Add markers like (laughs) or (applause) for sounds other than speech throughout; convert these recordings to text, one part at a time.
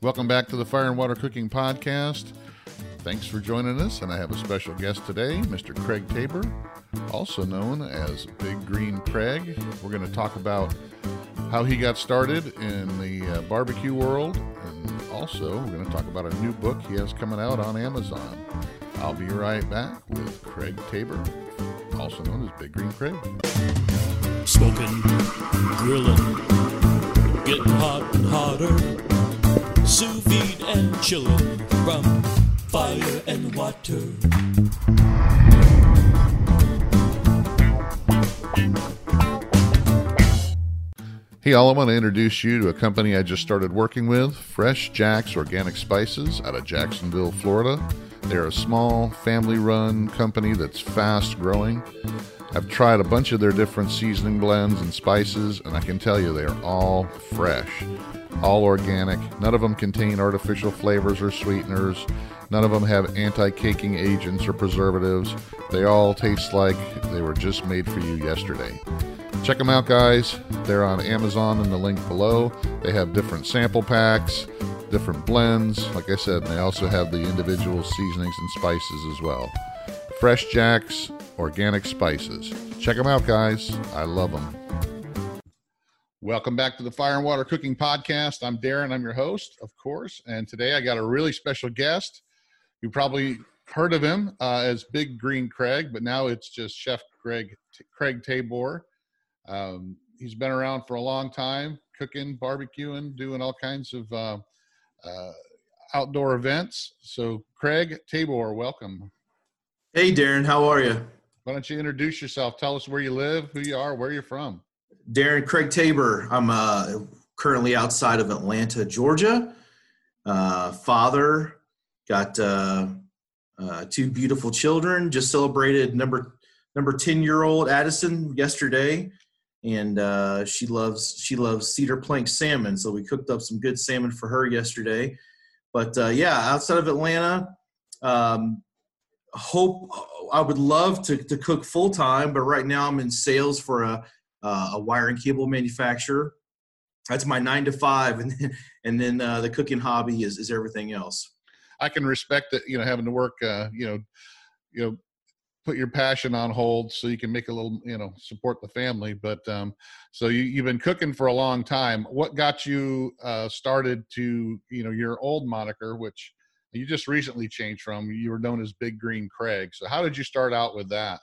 Welcome back to the Fire and Water Cooking Podcast. Thanks for joining us, and I have a special guest today, Mr. Craig Tabor, also known as Big Green Craig. We're going to talk about how he got started in the uh, barbecue world, and also we're going to talk about a new book he has coming out on Amazon. I'll be right back with Craig Tabor, also known as Big Green Craig. Smoking, grilling, getting hot and hotter sous vide and chilling from fire and water. Hey, all, I want to introduce you to a company I just started working with, FreshJax Organic Spices out of Jacksonville, Florida. They're a small, family run company that's fast growing. I've tried a bunch of their different seasoning blends and spices, and I can tell you they are all fresh all organic. None of them contain artificial flavors or sweeteners. None of them have anti caking agents or preservatives. They all taste like they were just made for you yesterday. Check them out, guys. They're on Amazon in the link below. They have different sample packs, different blends. Like I said, they also have the individual seasonings and spices as well. FreshJax Organic Spices. Check them out, guys. I love them. Welcome back to the Fire and Water Cooking Podcast. I'm Darren, I'm your host, of course. And today I got a really special guest. You probably heard of him uh, as Big Green Craig, but now it's just Chef Craig, Craig Tabor. Um, he's been around for a long time, cooking, barbecuing, doing all kinds of uh, uh, outdoor events. So, Craig Tabor, welcome. Hey, Darren, how are you? Why don't you introduce yourself? Tell us where you live, who you are, where you're from. Darren Craig Tabor. I'm uh, currently outside of Atlanta, Georgia. Uh, father, got uh, uh two beautiful children. Just celebrated number number ten year old Addison yesterday, and uh, she loves she loves cedar plank salmon. So we cooked up some good salmon for her yesterday. But uh, yeah, outside of Atlanta, um, hope I would love to to cook full time, but right now I'm in sales for a uh, a wire and cable manufacturer. That's my nine to five, and then, and then uh, the cooking hobby is is everything else. I can respect that, you know, having to work, uh, you know, you know, put your passion on hold so you can make a little, you know, support the family. But um, so you, you've been cooking for a long time. What got you uh, started to, you know, your old moniker, which you just recently changed from? You were known as Big Green Craig. So how did you start out with that?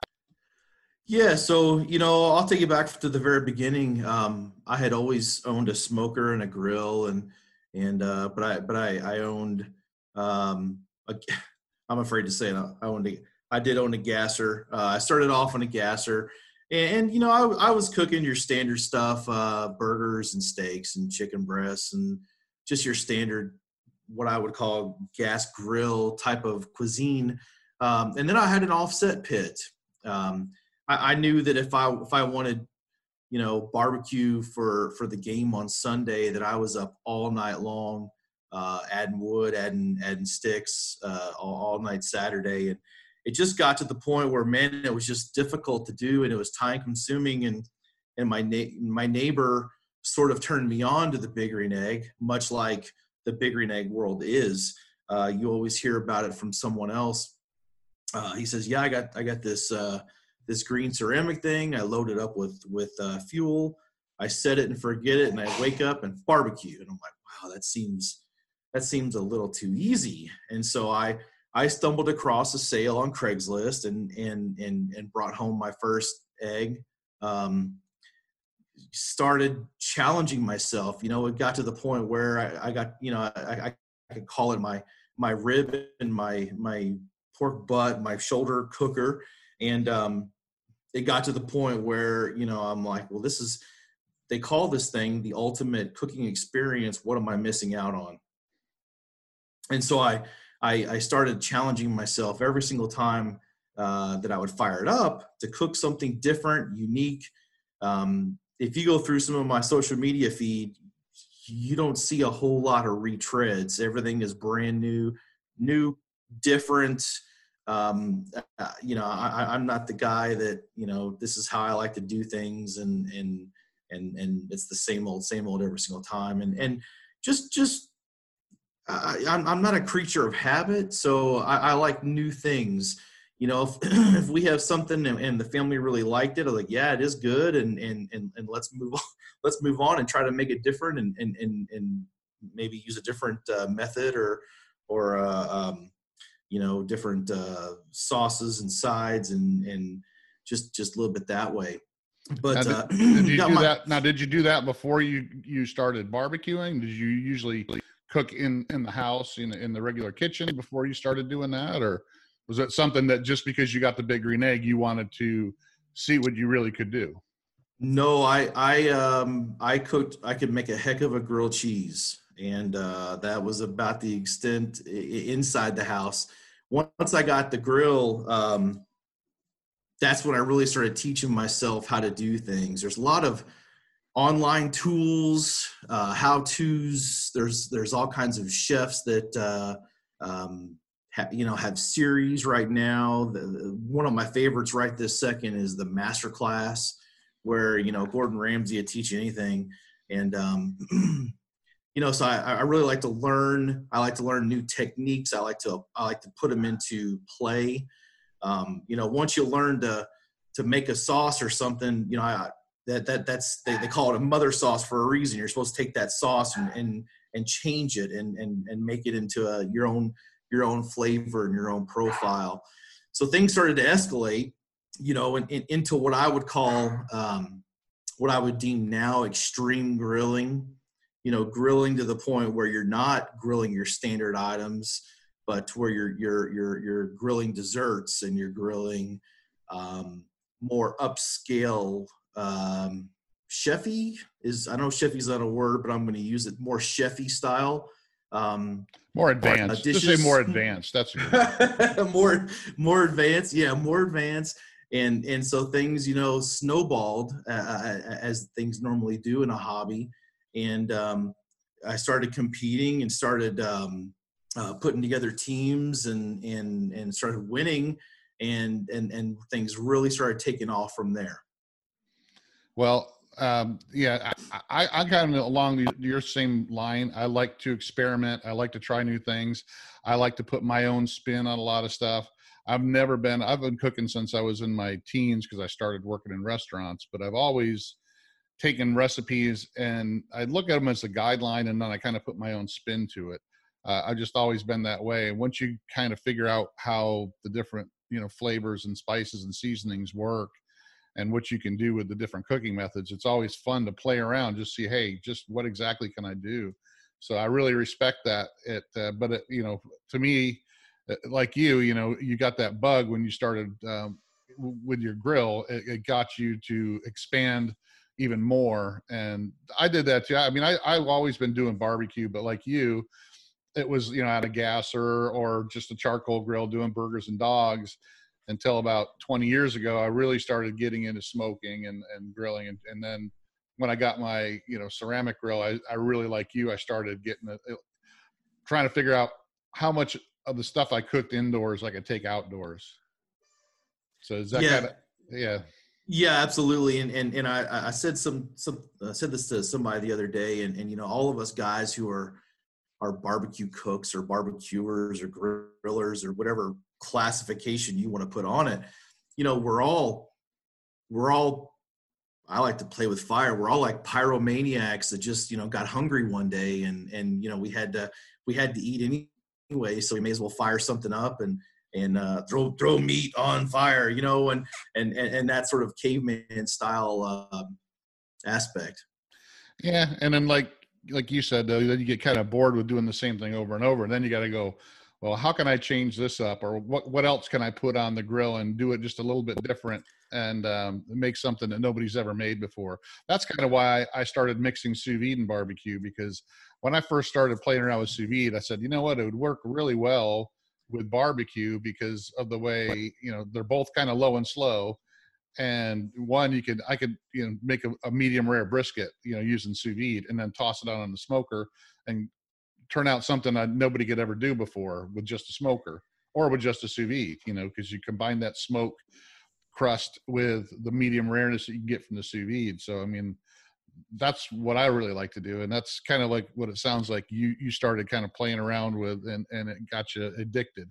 Yeah, so you know, I'll take you back to the very beginning. Um, I had always owned a smoker and a grill, and and uh, but I but I I owned. Um, a, (laughs) I'm afraid to say it. I owned a, I did own a gasser. Uh, I started off on a gasser, and, and you know, I I was cooking your standard stuff, uh, burgers and steaks and chicken breasts and just your standard what I would call gas grill type of cuisine. Um, and then I had an offset pit. Um, I, I knew that if I if I wanted you know barbecue for for the game on Sunday that I was up all night long uh, adding wood adding adding sticks uh, all, all, night Saturday. And it just got to the point where man it was just difficult to do and it was time consuming and and my na- my neighbor sort of turned me on to the big green egg much like the big green egg world is. Uh, you always hear about it from someone else. Uh, he says yeah I got I got this uh, this green ceramic thing. I load it up with with uh, fuel. I set it and forget it, and I wake up and barbecue. And I'm like, wow, that seems that seems a little too easy. And so I I stumbled across a sale on Craigslist and and and and brought home my first egg. Um, started challenging myself. You know, it got to the point where I, I got you know I, I, I could call it my my rib and my my pork butt, my shoulder cooker, and um, it got to the point where you know i'm like well this is they call this thing the ultimate cooking experience. What am i missing out on? And so i i, I started challenging myself every single time uh, that i would fire it up to cook something different unique. Um, if you go through some of my social media feed you don't see a whole lot of retreads. Everything is brand new new different um, uh, you know, I, am not the guy that you know this is how I like to do things, and and and and it's the same old, same old every single time, and and just just I, I'm I'm not a creature of habit, so I, I like new things. You know, if, (clears throat) if we have something and, and the family really liked it, I'm like, yeah, it is good, and and and, and let's move on. (laughs) Let's move on and try to make it different, and and and, and maybe use a different uh, method or or uh, um, you know different uh, sauces and sides and and just just a little bit that way. But now, uh, (clears throat) did, did (clears throat) you do my- that? Now, did you do that before you you started barbecuing? Did you usually cook in in the house in in the regular kitchen before you started doing that, or was it something that just because you got the big green egg, you wanted to see what you really could do? No, I I um I cooked. I could make a heck of a grilled cheese, and uh, that was about the extent inside the house. Once I got the grill, um, that's when I really started teaching myself how to do things. There's a lot of online tools, uh, how tos. There's there's all kinds of chefs that uh, um, ha, you know have series right now. The, one of my favorites right this second is the master class where you know Gordon Ramsay teach anything, and um, (clears throat) you know, so I, I really like to learn. I like to learn new techniques. I like to I like to put them into play. Um, you know, once you learn to to make a sauce or something, you know, I, that that that's they, they call it a mother sauce for a reason. You're supposed to take that sauce and and, and change it and and and make it into a, your own your own flavor and your own profile. So things started to escalate you know, in, in, into what I would call um, what I would deem now extreme grilling. You know, grilling to the point where you're not grilling your standard items, but to where you're you're you're you're grilling desserts and you're grilling um, more upscale. Um, chefy is I know chefy's not a word, but I'm going to use it more chefy style. Um, More advanced. Just say more advanced. That's (laughs) more more advanced yeah more advanced and and so things you know snowballed uh, as things normally do in a hobby and um, i started competing and started um, uh, putting together teams and and and started winning and and and things really started taking off from there Well, um, yeah, I, I, I kind of along your same line. I like to experiment. I like to try new things. I like to put my own spin on a lot of stuff. I've never been, I've been cooking since I was in my teens because I started working in restaurants, but I've always taken recipes and I look at them as a guideline and then I kind of put my own spin to it. Uh, I've just always been that way. Once you kind of figure out how the different, you know, flavors and spices and seasonings work, and what you can do with the different cooking methods. It's always fun to play around, just see, hey, just what exactly can I do? So I really respect that. It, uh, but it, you know, to me, uh, like you, you know, you got that bug when you started um, with your grill. It, it got you to expand even more, and I did that too. I mean, I, I've always been doing barbecue, but like you, it was you know at a gasser or just a charcoal grill doing burgers and dogs until about 20 years ago i really started getting into smoking and, and grilling and, and then when i got my you know ceramic grill i, I really like you i started getting it, trying to figure out how much of the stuff i cooked indoors i could take outdoors so is that Yeah. kind of yeah Yeah, absolutely. And and and I I said some some I said this to somebody the other day, and and you know all of us guys who are are barbecue cooks or barbecuers or grillers or whatever classification you want to put on it, you know we're all we're all I like to play with fire. We're all like pyromaniacs that just you know got hungry one day, and and you know we had to we had to eat anyway, so we may as well fire something up and and uh, throw throw meat on fire, you know, and and and, and that sort of caveman style um, aspect. Yeah, and then like like you said, though, then you get kind of bored with doing the same thing over and over, and then you got to go, well, how can I change this up, or what what else can I put on the grill and do it just a little bit different and um, make something that nobody's ever made before. That's kind of why I started mixing sous vide and barbecue because when I first started playing around with sous vide, I said, you know what, it would work really well with barbecue because of the way you know they're both kind of low and slow and one you could i could you know make a, a medium rare brisket you know using sous vide and then toss it out on the smoker and turn out something that nobody could ever do before with just a smoker or with just a sous vide you know because you combine that smoke crust with the medium rareness that you get from the sous vide. So i mean that's what I really like to do, and that's kind of like what it sounds like you you started kind of playing around with, and and it got you addicted.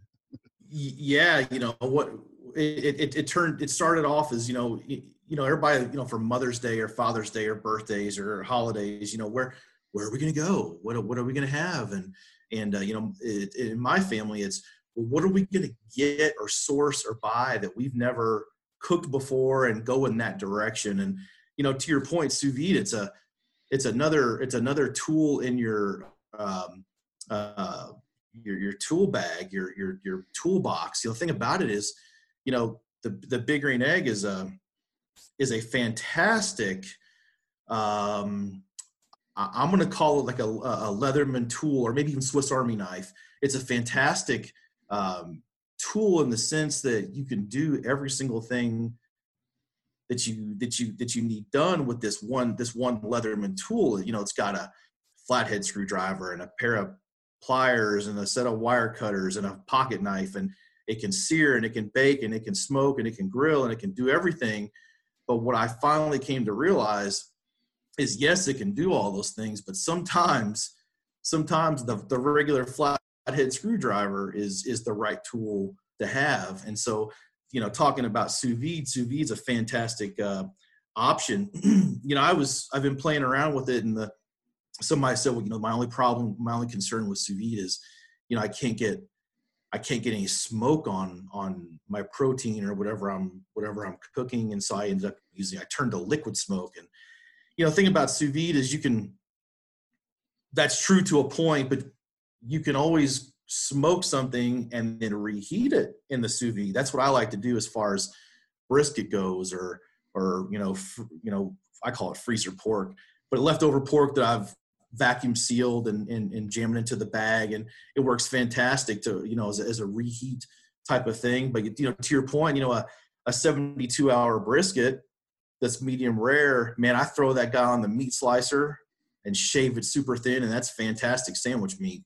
Yeah, you know what it, it, it turned it started off as you know you, you know everybody you know for Mother's Day or Father's Day or birthdays or holidays you know where where are we going to go? What what are we going to have? And and uh, you know it, in my family it's well, what are we going to get or source or buy that we've never cooked before and go in that direction? And you know to your point sous vide it's a it's another it's another tool in your um, uh, your your tool bag your your your toolbox. The thing about it is you know the the big green egg is a is a fantastic um i'm going to call it like a, a leatherman tool or maybe even swiss army knife. It's a fantastic um, tool in the sense that you can do every single thing that you that you that you need done with this one this one leatherman tool. You know it's got a flathead screwdriver and a pair of pliers and a set of wire cutters and a pocket knife and it can sear and it can bake and it can smoke and it can grill and it can do everything. But what i finally came to realize is yes it can do all those things but sometimes sometimes the, the regular flathead screwdriver is is the right tool to have. And so you know talking about sous vide sous vide is a fantastic uh, option (clears throat) you know i was i've been playing around with it and the somebody said well you know my only problem my only concern with sous vide is you know i can't get I can't get any smoke on on my protein or whatever I'm whatever I'm cooking, and so I ended up using I turned to liquid smoke. And you know, the thing about sous vide is you can that's true to a point, but you can always smoke something and then reheat it in the sous vide. That's what I like to do as far as brisket goes, or or you know, f- you know, I call it freezer pork, but leftover pork that I've vacuum sealed and, and, and jam into the bag. And it works fantastic to you know as a, as a reheat type of thing. But you know to your point you know a, a 72 hour brisket that's medium rare man i throw that guy on the meat slicer and shave it super thin and that's fantastic sandwich meat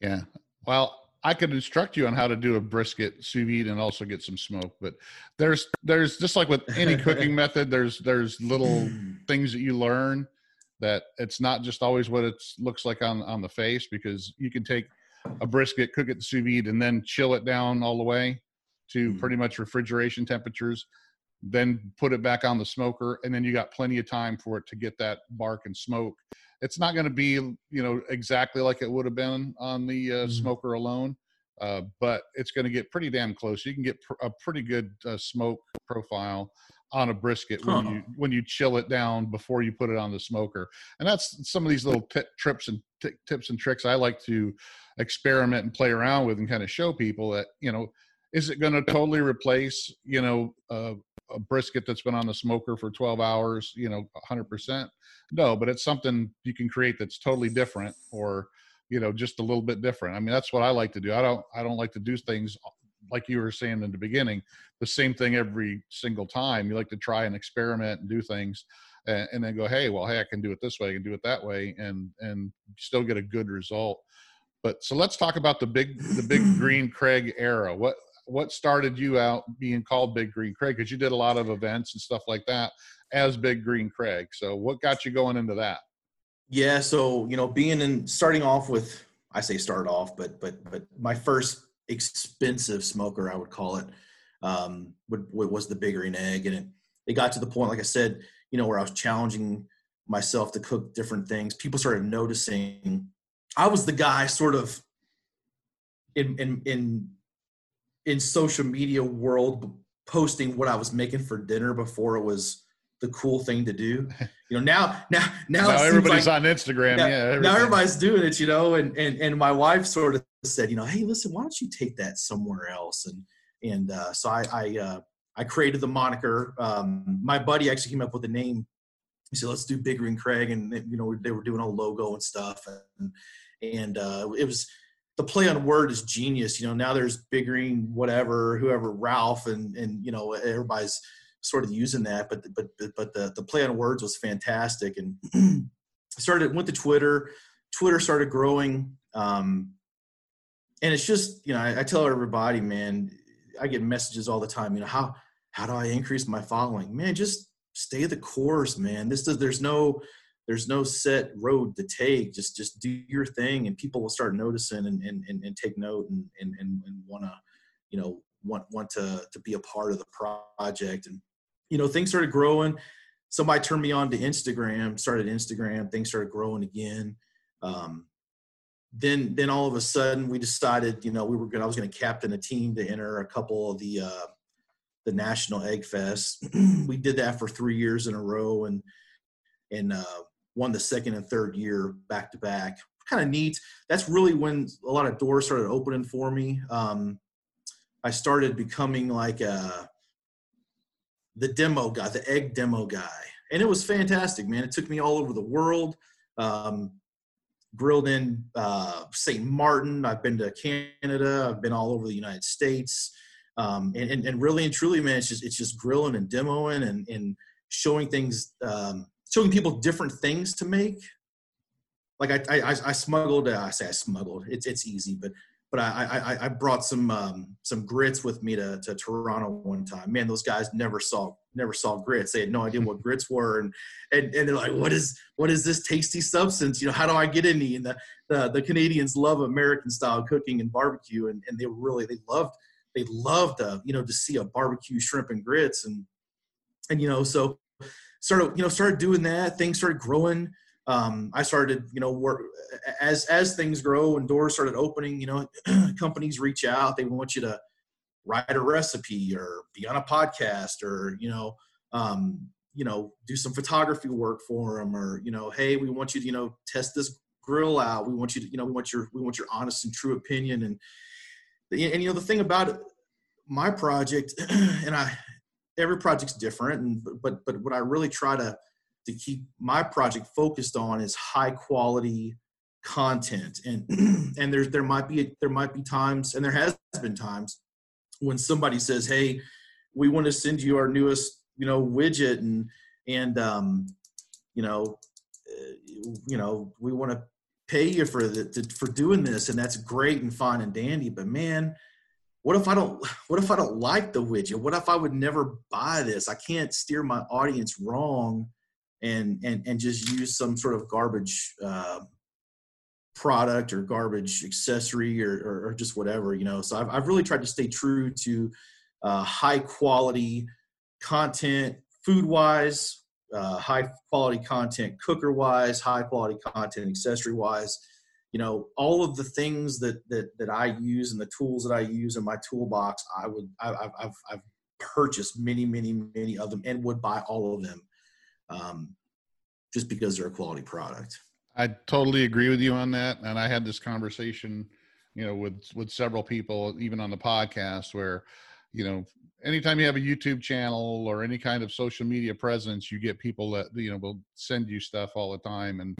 yeah well I could instruct you on how to do a brisket sous vide and also get some smoke. But there's there's just like with any cooking (laughs) method, there's there's little things that you learn that it's not just always what it looks like on on the face because you can take a brisket, cook it sous vide, and then chill it down all the way to mm. pretty much refrigeration temperatures. Then put it back on the smoker, and then you got plenty of time for it to get that bark and smoke. It's not going to be, you know, exactly like it would have been on the uh, mm. smoker alone, uh, but it's going to get pretty damn close. You can get pr- a pretty good uh, smoke profile on a brisket when huh. you when you chill it down before you put it on the smoker and that's some of these little t- trips and t- tips and tricks i like to experiment and play around with and kind of show people that you know is it going to totally replace you know uh, a brisket that's been on the smoker for 12 hours you know 100% no but it's something you can create that's totally different or you know just a little bit different i mean that's what i like to do i don't i don't like to do things uh, like you were saying in the beginning, the same thing every single time. You like to try and experiment and do things, and, and, then go, hey, well, hey, I can do it this way, I can do it that way, and and still get a good result. But so let's talk about the big the big (clears throat) green Craig era. What what started you out being called Big Green Craig? Because you did a lot of events and stuff like that as Big Green Craig. So what got you going into that? Yeah, so you know, being in starting off with I say start off, but but but my first expensive smoker, I would call it, um, would, was the Big Green Egg. And it, it got to the point, like I said, you know, where I was challenging myself to cook different things. People started noticing I was the guy sort of in, in, in, in social media world posting what I was making for dinner before it was the cool thing to do. (laughs) You know, now now now, now everybody's like, on Instagram. Now, yeah, everything. now everybody's doing it. You know, and and and my wife sort of said, you know, hey, listen, why don't you take that somewhere else? And and uh, so I I, uh, I created the moniker. Um, my buddy actually came up with the name. He said, let's do Big Green Craig, and you know they were doing a logo and stuff, and and uh, it was the play on word is genius. You know, now there's Big Green, whatever, whoever, Ralph, and and you know everybody's sort of using that, but but but the the play on words was fantastic, and (clears throat) started went to Twitter. Twitter started growing. Um, and it's just you know I, I, tell everybody man i get messages all the time you know how how do i increase my following man just stay the course, man. This does there's no there's no set road to take. Just just do your thing, and people will start noticing and and, and, and take note and and and, and want to, you know, want want to to be a part of the project. And you know, things started growing. Somebody turned me on to Instagram. Started Instagram. Things started growing again. Um, then then all of a sudden we decided, you know, we were going. I was going to captain a team to enter a couple of the uh, the National Egg Fest. (clears throat) we did that for three years in a row, and and uh, won the second and third year back to back. Kind of neat. That's really when a lot of doors started opening for me. Um, I started becoming like a, uh, the demo guy, the egg demo guy, and it was fantastic, man. It took me all over the world. Um, grilled in uh, St. Martin. I've been to Canada. I've been all over the United States. Um, and, and, and, really and truly, man, it's just, it's just grilling and demoing and, and showing things um, showing people different things to make. Like I, I, I smuggled. Uh, I say I smuggled. It's it's easy, but but I, I, I brought some um, some grits with me to, to Toronto one time. Man, those guys never saw never saw grits. They had no idea what grits were, and and, and they're like, "What is what is this tasty substance? You know, how do I get any?" And the the, the Canadians love American style cooking and barbecue, and, and they really they loved they loved uh, you know to see a barbecue shrimp and grits, and and you know so started you know started doing that things started growing. Um, i started you know work as as things grow and doors started opening you know (clears throat) companies reach out they want you to write a recipe or be on a podcast or you know um, you know do some photography work for them or you know hey we want you to you know test this grill out. We want you to you know we want your we want your honest and true opinion. And and you know the thing about my project (clears throat) and i every project's different and but but what i really try to to keep my project focused on is high quality content. And (clears throat) and there's there might be there might be times and there has been times when somebody says hey we want to send you our newest you know widget and and um you know uh, you know we want to pay you for the to, for doing this and that's great and fine and dandy but man what if I don't (sighs) what if I don't like the widget? What if I would never buy this? I can't steer my audience wrong and and and just use some sort of garbage uh, product or garbage accessory or, or, or, just whatever, you know. So I've, I've really tried to stay true to uh, high quality content, food wise, uh, high quality content, cooker wise, high quality content, accessory wise you know all of the things that that that I use and the tools that I use in my toolbox I would I, have I've I've purchased many many many of them and would buy all of them um, just because they're a quality product. I totally agree with you on that and I had this conversation you know with with several people even on the podcast where you know anytime you have a youtube channel or any kind of social media presence you get people that you know will send you stuff all the time and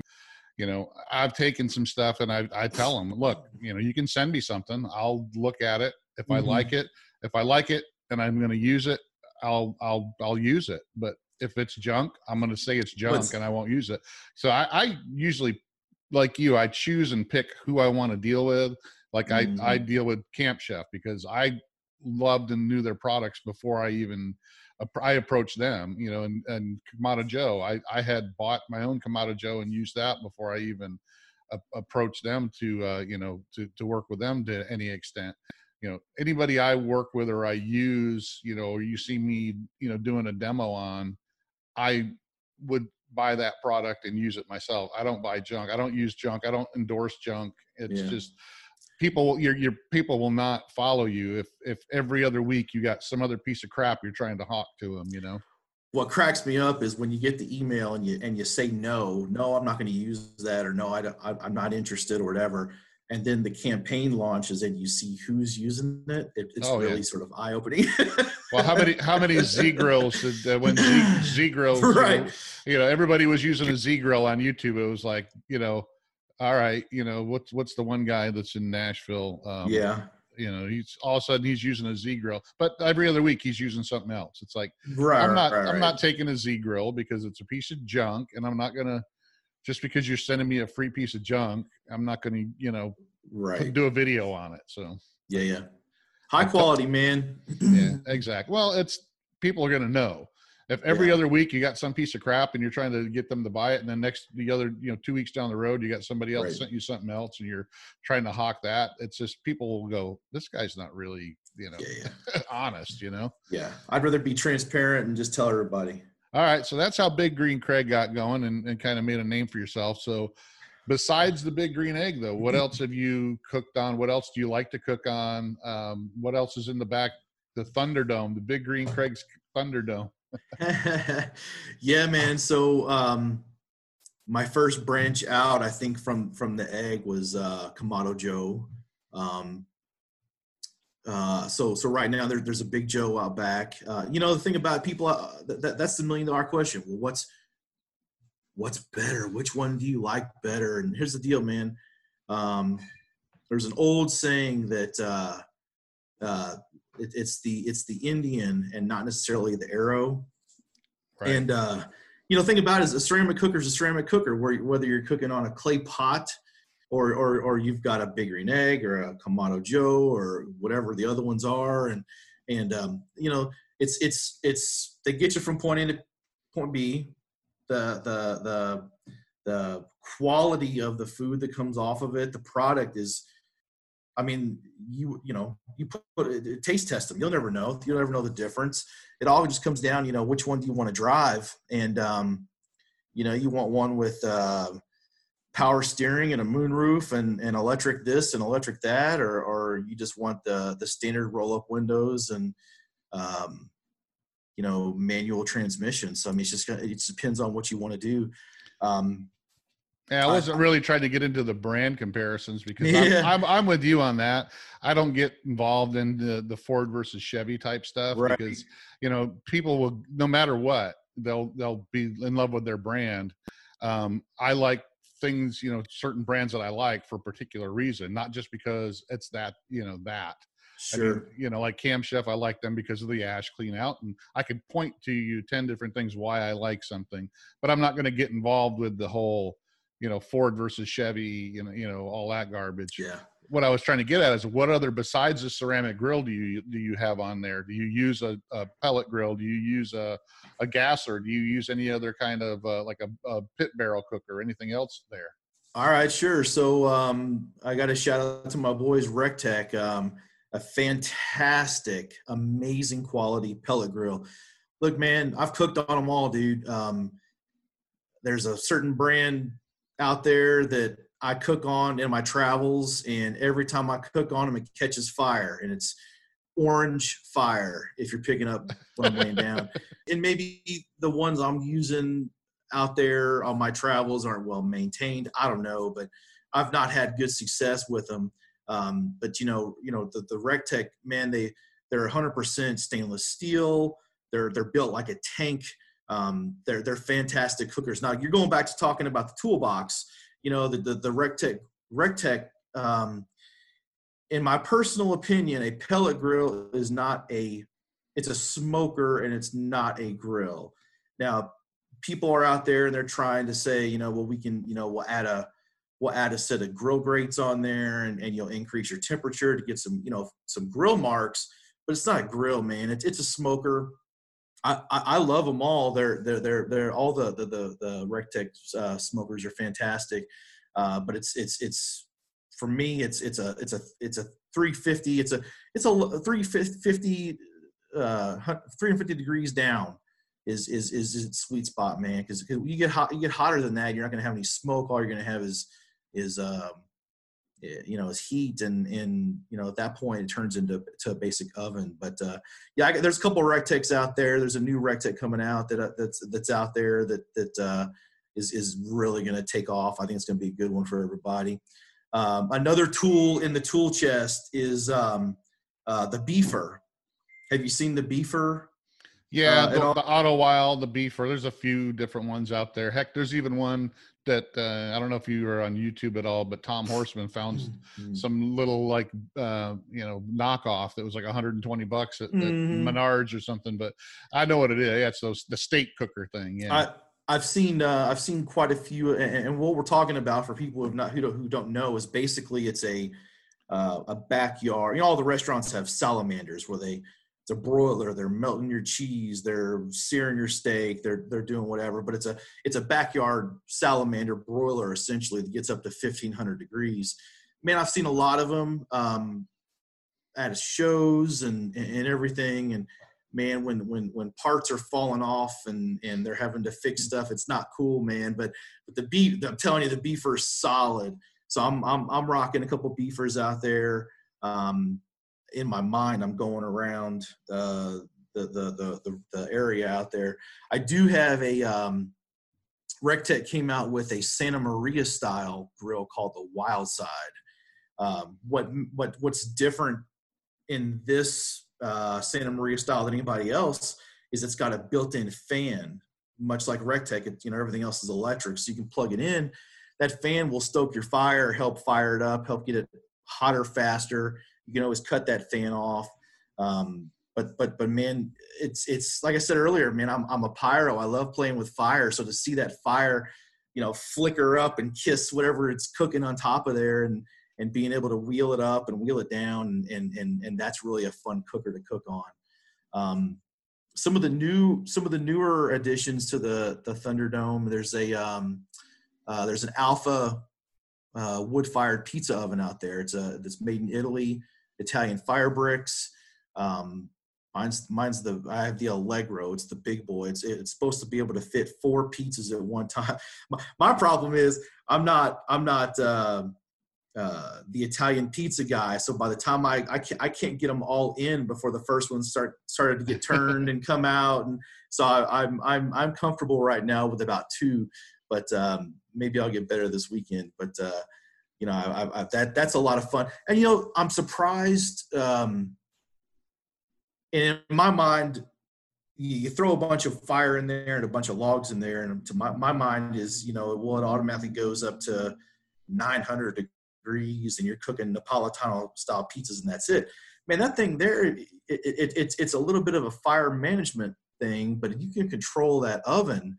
you know i've taken some stuff and i, I tell them look you know you can send me something. I'll look at it. If i mm-hmm. like it if i like it and i'm going to use it i'll i'll i'll use it. But if it's junk i'm going to say it's junk and i won't use it. So I, I, usually like you i choose and pick who i want to deal with. Like mm-hmm. i i deal with camp chef because i loved and knew their products before i even I approached them, you know, and, and Kamado Joe, I, I had bought my own Kamado Joe and used that before I even a, approached them to, uh, you know, to, to work with them to any extent. You know, anybody I work with or I use, you know, or you see me, you know, doing a demo on, I would buy that product and use it myself. I don't buy junk. I don't use junk. I don't endorse junk. It's yeah. just people your your people will not follow you if if every other week you got some other piece of crap you're trying to hawk to them you know? What cracks me up is when you get the email and you and you say no no i'm not going to use that or no I, I i'm not interested or whatever and then the campaign launches and you see who's using it, it it's oh, really yeah. sort of eye-opening. (laughs) Well how many how many z grills did, uh, when z, z grills right. you know, you know everybody was using a z grill on youtube it was like you know all right, you know, what's what's the one guy that's in Nashville? Um, yeah. You know, he's all of a sudden he's using a Z grill, but every other week he's using something else. It's like right, I'm not right, I'm not taking a Z grill because it's a piece of junk, and I'm not gonna just because you're sending me a free piece of junk, I'm not gonna you know right do a video on it. So yeah, yeah, high quality, man. yeah, (clears throat) exactly. Well, it's people are gonna know If every Yeah. other week you got some piece of crap and you're trying to get them to buy it, and then next the other, you know, two weeks down the road, you got somebody else Right. sent you something else, and you're trying to hawk that. It's just people will go, "This guy's not really, you know, Yeah, yeah, (laughs) honest," you know. yeah. I'd rather be transparent and just tell everybody. All right, so that's how Big Green Craig got going and, and kind of made a name for yourself. So, besides the Big Green Egg, though, what else have you cooked on? What else do you like to cook on? Um, what else is in the back? The Thunderdome, the Big Green Craig's Thunderdome. (laughs) yeah, man. So um, my first branch out, I think from from the egg was uh, Kamado Joe. Um, uh, so so right now there, there's a Big Joe out back. Uh, you know the thing about people uh, that, that, that's the million dollar question. Well, what's what's better? Which one do you like better? And here's the deal, man. Um, there's an old saying that uh, uh, it, it's the it's the Indian and not necessarily the arrow. Right. And uh, you know, think about it, is a ceramic cooker is a ceramic cooker, where whether you're cooking on a clay pot or or or you've got a big green egg or a Kamado Joe or whatever the other ones are, and and um, you know, it's it's it's they get you from point A to point B. The the the the quality of the food that comes off of it, the product is I mean, you you know, you put it, taste test them. You'll never know. You'll never know the difference. It all just comes down, you know, which one do you want to drive, and um, you know, you want one with uh, power steering and a moonroof and, and electric this and electric that, or or you just want the the standard roll up windows and um, you know, manual transmission. So I mean, it's just gonna, it just depends on what you want to do. Um, Yeah, I wasn't really trying to get into the brand comparisons because Yeah. I'm, I'm I'm with you on that. I don't get involved in the, the Ford versus Chevy type stuff Right. because you know people will no matter what they'll they'll be in love with their brand. Um, I like things you know certain brands that I like for a particular reason, not just because it's that you know that. I mean, sure. you know, like Camp Chef, I like them because of the ash clean out, and I could point to you ten different things why I like something, but I'm not going to get involved with the whole, you know, Ford versus Chevy, you know, you know, all that garbage. yeah. What I was trying to get at is what other besides the ceramic grill do you do you have on there? Do you use a, a pellet grill? Do you use a a gasser? Do you use any other kind of uh, like a, a pit barrel cooker or anything else there? All right, sure. So um, I got a shout out to my boys Rectech, um, a fantastic, amazing quality pellet grill. Look, man, I've cooked on them all, dude. Um, there's a certain brand out there that I cook on in my travels, and every time I cook on them, it catches fire, and it's orange fire. If you're picking up what I'm laying down, (laughs) and maybe the ones I'm using out there on my travels aren't well maintained. I don't know, but I've not had good success with them. Um, but you know, you know, the, the Rectech, man, they they're 100% stainless steel. They're they're built like a tank. Um, they're they're fantastic cookers. Now you're going back to talking about the toolbox. You know, the the, the Rectech Rectech. Um, in my personal opinion, a pellet grill is not a it's a smoker and it's not a grill. Now, people are out there and they're trying to say, you know, well, we can, you know, we'll add a we'll add a set of grill grates on there and, and you'll increase your temperature to get some, you know, some grill marks, but it's not a grill, man. It's it's a smoker. I, I, love them all. They're they're they're they're all the the the, the Rectech uh, smokers are fantastic, uh, but it's it's it's for me it's it's a it's a it's a 350 it's a it's a 350 uh 350 degrees down is is is its sweet spot, man. Because you get hot, you get hotter than that, you're not to have any smoke. All you're to have is is um, you know is heat, and and you know at that point it turns into to a basic oven. But uh, yeah, I, there's a couple of Rectecs out there. There's a new Rectec coming out that uh, that's that's out there that that uh, is is really going to take off. I think it's going to be a good one for everybody. Um, another tool in the tool chest is um, uh, the beefer. Have you seen the beefer? Yeah, Uh, the, all- the Otto Wilde, the Beefer. There's a few different ones out there. Heck, there's even one that uh, I don't know if you are on YouTube at all, but Tom (laughs) Horseman found Mm. some little like uh, you know knockoff that was like 120 bucks at, at Mhm. Menards or something. But I know what it is. Yeah, it's those the steak cooker thing. Yeah, I I've seen uh, I've seen quite a few, and, and what we're talking about for people who have not who don't, who don't know is basically it's a uh, a backyard. You know, all the restaurants have salamanders where they it's a broiler they're melting your cheese they're searing your steak they're they're doing whatever but it's a it's a backyard salamander broiler essentially that gets up to 1500 degrees. Man i've seen a lot of them um, at shows and and everything and man when when when parts are falling off and and they're having to fix stuff it's not cool man but but the beef i'm telling you the beefer's solid. So i'm i'm, I'm rocking a couple beefers out there. Um, in my mind i'm going around uh, the, the, the the area out there i do have a um rectech came out with a santa maria style grill called the wild side um, what what what's different in this uh, Santa Maria style than anybody else is it's got a built-in fan, much like Rectech. It, you know, everything else is electric, so you can plug it in. That fan will stoke your fire, help fire it up, help get it hotter faster. You can always cut that fan off. Um, but but but man, it's it's like I said earlier, man. I'm I'm a pyro. I love playing with fire. So to see that fire, you know, flicker up and kiss whatever it's cooking on top of there, and and being able to wheel it up and wheel it down and and and that's really a fun cooker to cook on um, some of the new some of the newer additions to the the thunderdome there's a um, uh, there's an Alfa uh, wood fired pizza oven out there it's a it's made in italy italian fire bricks. Um, mine's mine's the i have the allegro. It's the big boy. It's it's supposed to be able to fit four pizzas at one time. (laughs) My, my problem is i'm not i'm not uh, uh, the Italian pizza guy. So by the time I I can't, I can't get them all in before the first ones start started to get (laughs) turned and come out, and so I, I'm, I'm I'm comfortable right now with about two, but um, maybe I'll get better this weekend. But uh, you know, I, I, that that's a lot of fun, and you know, I'm surprised. Um, in my mind, you throw a bunch of fire in there and a bunch of logs in there, and to my my mind is you know, well, it automatically goes up to 900 degrees and you're cooking Napolitano style pizzas and that's it. Man, that thing there, it, it, it's it's a little bit of a fire management thing, but you can control that oven.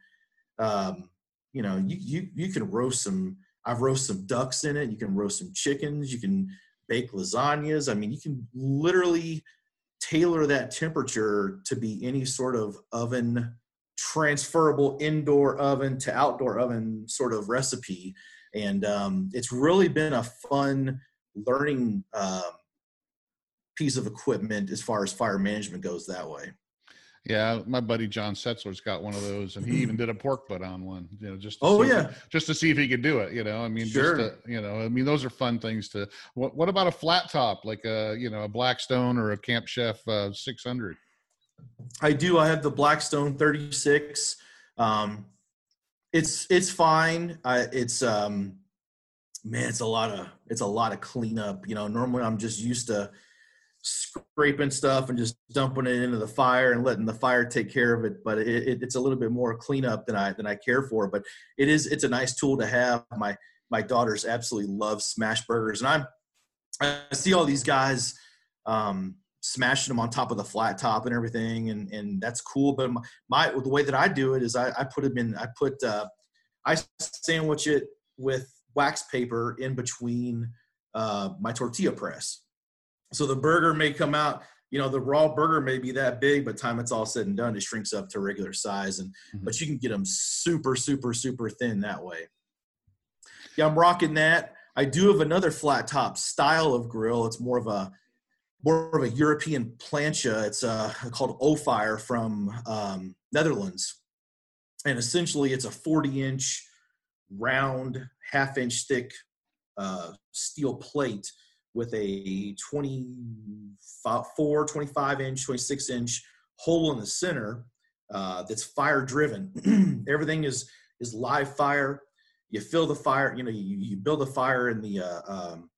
Um, you know, you you you can roast some. I've roasted some ducks in it. You can roast some chickens. You can bake lasagnas. I mean, you can literally tailor that temperature to be any sort of oven transferable indoor oven to outdoor oven sort of recipe and um, it's really been a fun learning um, piece of equipment as far as fire management goes that way. Yeah, my buddy John Setzler's got one of those, and he even did a pork butt on one. You know, just oh yeah, if, just to see if he could do it. You know, I mean, sure. just to, you know, I mean, those are fun things to. What What about a flat top, like a you know a Blackstone or a Camp Chef uh, 600? I do. I have the Blackstone 36. Um, it's it's fine. I, it's um, man, it's a lot of it's a lot of cleanup. You know, normally I'm just used to scraping stuff and just dumping it into the fire and letting the fire take care of it. But it, it, it's a little bit more cleanup than I than I care for. But it is it's a nice tool to have. My my daughters absolutely love smash burgers, and I'm I see all these guys um, smashing them on top of the flat top and everything, and and that's cool. But my, my the way that I do it is I, I put them in. I put uh, I sandwich it with wax paper in between uh, my tortilla press. So the burger may come out. You know, the raw burger may be that big, but time it's all said and done, it shrinks up to regular size. And mm-hmm. but you can get them super, super, super thin that way. Yeah, I'm rocking that. I do have another flat top style of grill. It's more of a more of a European plancha. It's uh, called OFYR from um, Netherlands, and essentially it's a 40 inch round, half inch thick uh, steel plate with a 24, 25 inch, 26 inch hole in the center uh, that's fire driven. (clears throat) Everything is is live fire. You fill the fire, you know, you, you build a fire in the uh, um,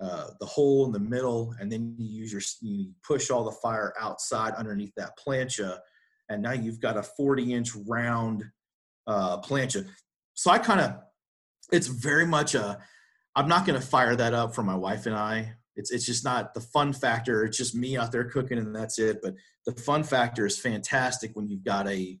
uh, the hole in the middle, and then you use your you push all the fire outside underneath that plancha, and now you've got a 40 inch round uh, plancha. So I kind of, it's very much a. I'm not going to fire that up for my wife and I. It's it's just not the fun factor. It's just me out there cooking and that's it. But the fun factor is fantastic when you've got a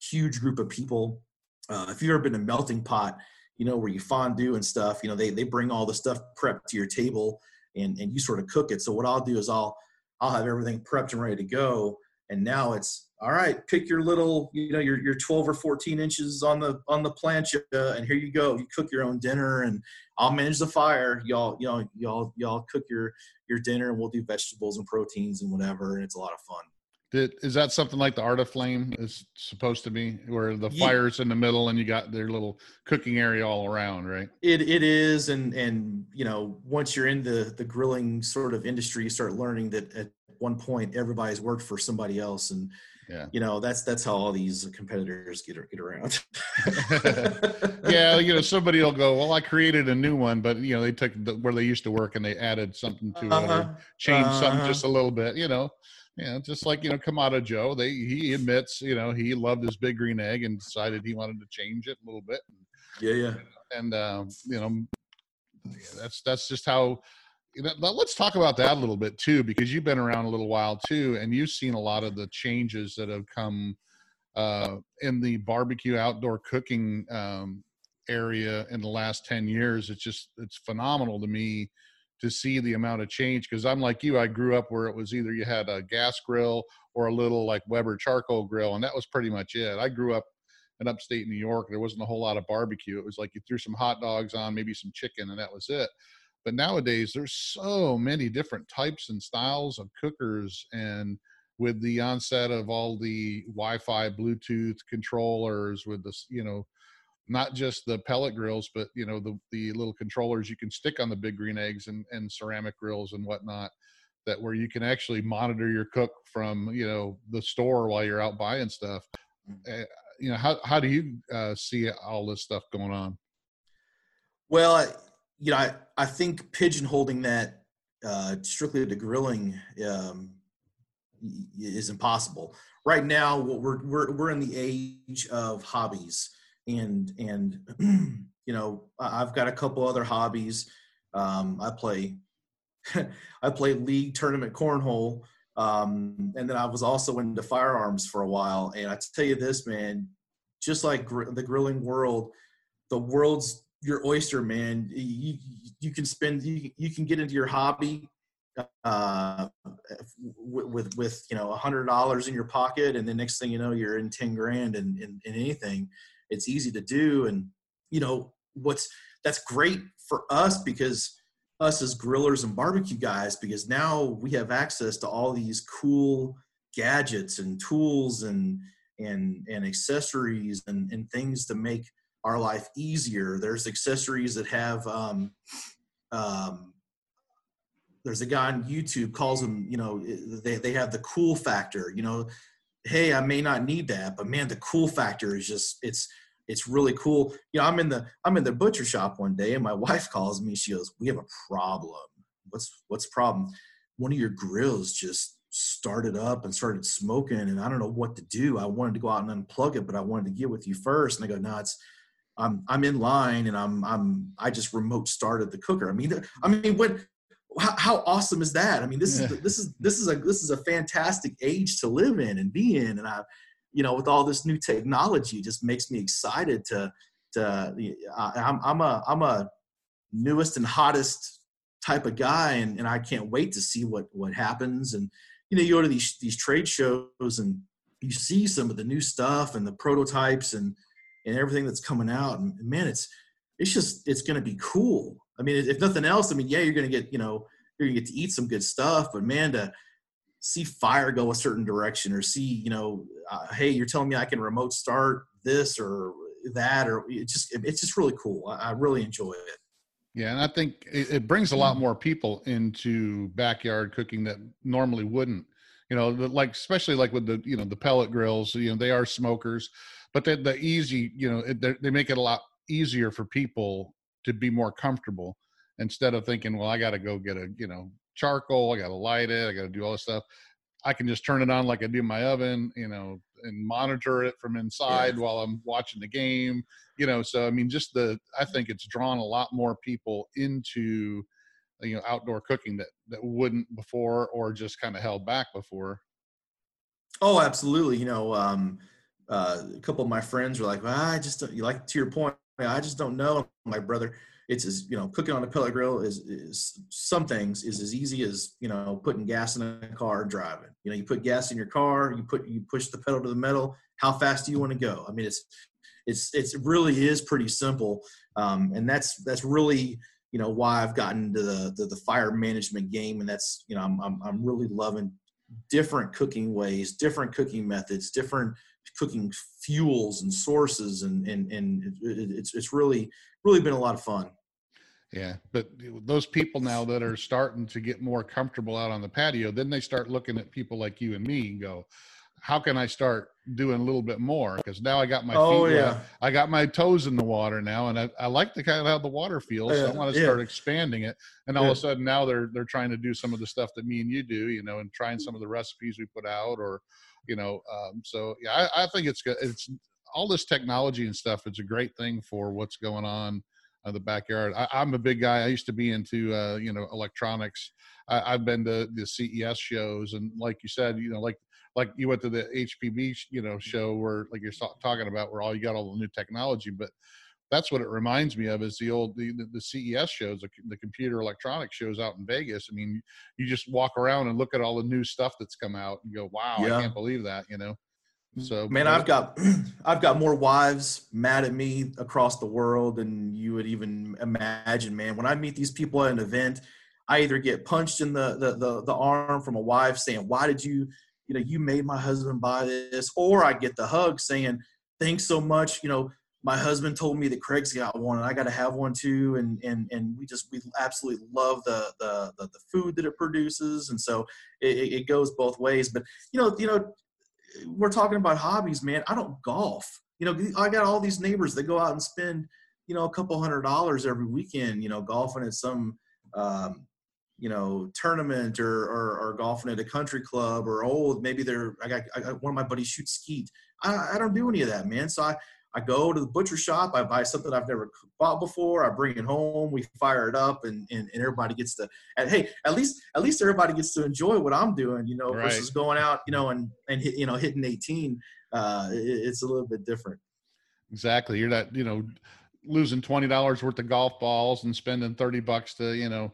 huge group of people. Uh, if you've ever been to melting pot, you know, where you fondue and stuff, you know, they, they bring all the stuff prepped to your table and, and you sort of cook it. So what I'll do is I'll, I'll have everything prepped and ready to go. And now it's all right. Pick your little, you know, your your 12 or 14 inches on the on the plancha, and here you go. You cook your own dinner, and I'll manage the fire. Y'all, you know, y'all y'all cook your your dinner, and we'll do vegetables and proteins and whatever, and it's a lot of fun. Did, is that something like the Arteflame is supposed to be, where the Yeah. fire's in the middle and you got their little cooking area all around, right? It it is, and and you know, once you're in the the grilling sort of industry, you start learning that at one point everybody's worked for somebody else, and Yeah. you know that's that's how all these competitors get get around. (laughs) yeah, you know, somebody will go, "Well, I created a new one," but you know, they took the, where they used to work and they added something to it, Uh-huh. or changed something Uh-huh. just a little bit. You know, yeah, just like you know, Kamado Joe, they he admits, you know, he loved his big green egg and decided he wanted to change it a little bit, yeah, yeah. and um, you know, yeah, that's that's just how. Let's talk about that a little bit too, because you've been around a little while too, and you've seen a lot of the changes that have come uh, in the barbecue outdoor cooking um, area in the last 10 years. It's just it's phenomenal to me to see the amount of change because i'm like you i grew up where it was either you had a gas grill or a little like weber charcoal grill and that was pretty much it. I grew up in upstate new york. There wasn't a whole lot of barbecue. It was like you threw some hot dogs on maybe some chicken and that was it but nowadays there's so many different types and styles of cookers and with the onset of all the Wi-Fi, Bluetooth controllers, with this, you know, not just the pellet grills, but you know the the little controllers you can stick on the big green eggs and and ceramic grills and whatnot, that where you can actually monitor your cook from you know the store while you're out buying stuff. Uh, you know how how do you uh, see all this stuff going on? Well, you know, I, I think pigeonholing that uh, strictly to grilling um, is impossible. Right now, what we're we're we're in the age of hobbies, and and (clears throat) you know, I've got a couple other hobbies. Um, I play (laughs) I play league tournament cornhole, um, and then I was also into firearms for a while. And I tell you this, man, just like gr- the grilling world, the world's your oyster, man. You you can spend you, you can get into your hobby uh, with, with you know a hundred dollars in your pocket, and the next thing you know, you're in ten grand in, in in anything. It's easy to do, and you know what's that's great for us because us as grillers and barbecue guys because now we have access to all these cool gadgets and tools and and and accessories and, and things to make our life easier. There's accessories that have um, um, there's a guy on YouTube calls them, you know, they, they have the cool factor, you know, hey, I may not need that, but man, the cool factor is just it's it's really cool. You know, I'm in the I'm in the butcher shop one day and my (laughs) wife calls me, she goes, We have a problem. What's what's problem? One of your grills just started up and started smoking and I don't know what to do. I wanted to go out and unplug it, but I wanted to get with you first. And I go, no, it's I'm I'm in line and I'm I'm I just remote started the cooker. I mean, I mean, what? How, how awesome is that? I mean, this Yeah. is this is this is a this is a fantastic age to live in and be in, and I, you know, with all this new technology, it just makes me excited to to. I, I'm I'm a I'm a newest and hottest type of guy, and, and I can't wait to see what what happens. And you know, you go to these these trade shows and you see some of the new stuff and the prototypes and and everything that's coming out and man it's it's just it's going to be cool i mean if nothing else i mean yeah you're going to get you know you're going to get to eat some good stuff but man to see fire go a certain direction or see you know uh, hey you're telling me i can remote start this or that or it just it's just really cool i, I really enjoy it Yeah, and I think it, it brings a lot more people into backyard cooking that normally wouldn't. You know, like especially like with the you know the pellet grills. You know, they are smokers, but the, the easy you know they- they make it a lot easier for people to be more comfortable instead of thinking, well, I got to go get a you know charcoal, I got to light it, I got to do all this stuff. I can just turn it on like I do my oven, you know, and monitor it from inside while I'm watching the game you know so i mean just the i think it's drawn a lot more people into you know outdoor cooking that that wouldn't before or just kind of held back before Oh, absolutely. You know, um, uh, a couple of my friends were like, well, I just don't, you like to your point. I just don't know. My brother, it's as you know cooking on a pellet grill is, is some things is as easy as you know putting gas in a car and driving you know you put gas in your car you put you push the pedal to the metal how fast do you want to go i mean it's it's it's it really is pretty simple um, and that's that's really you know why i've gotten to the, the, the fire management game and that's you know I'm, I'm i'm really loving different cooking ways different cooking methods different cooking fuels and sources and and and it's it's really really been a lot of fun yeah, but those people now that are starting to get more comfortable out on the patio, then they start looking at people like you and me and go, "How can I start doing a little bit more?" Because now I got my oh feet, yeah. I got my toes in the water now, and I, I like the kind of how the water feels. So I want to yeah. start expanding it. And all Yeah. of a sudden now they're they're trying to do some of the stuff that me and you do, you know, and trying some of the recipes we put out, or you know, um, so yeah, I, I think it's good. It's all this technology and stuff. It's a great thing for what's going on in the backyard. I, I'm a big guy. I used to be into uh, you know electronics. I, I've been to the CES shows, and like you said, you know, like like you went to the HPB, you know, show where like you're talking about where all you got all the new technology, but that's what it reminds me of is the old the, the, CES shows, the, the computer electronics shows out in Vegas. I mean, you just walk around and look at all the new stuff that's come out and go, wow, Yeah. I can't believe that, you know. So man i've got (clears throat) i've got more wives mad at me across the world than you would even imagine man when i meet these people at an event i either get punched in the the the, the arm from a wife saying why did you you know you made my husband buy this or i get the hug saying thanks so much you know my husband told me that craig's got one and i got to have one too and and and we just we absolutely love the the the, the food that it produces and so it, it goes both ways but you know you know we're talking about hobbies, man. I don't golf. You know, I got all these neighbors that go out and spend, you know, a couple hundred dollars every weekend, you know, golfing at some, um, you know, tournament or, or, or golfing at a country club or old, maybe they're, I got, I got one of my buddies shoot skeet. I, I don't do any of that, man. So I, I go to the butcher shop, I buy something I've never bought before, I bring it home, we fire it up and, and, and everybody gets to, and hey, at least, at least everybody gets to enjoy what I'm doing, you know, Right. versus going out, you know, and, and hit, you know, hitting 18, uh, it, it's a little bit different. Exactly. You're not, you know, losing twenty dollars worth of golf balls and spending thirty bucks to, you know,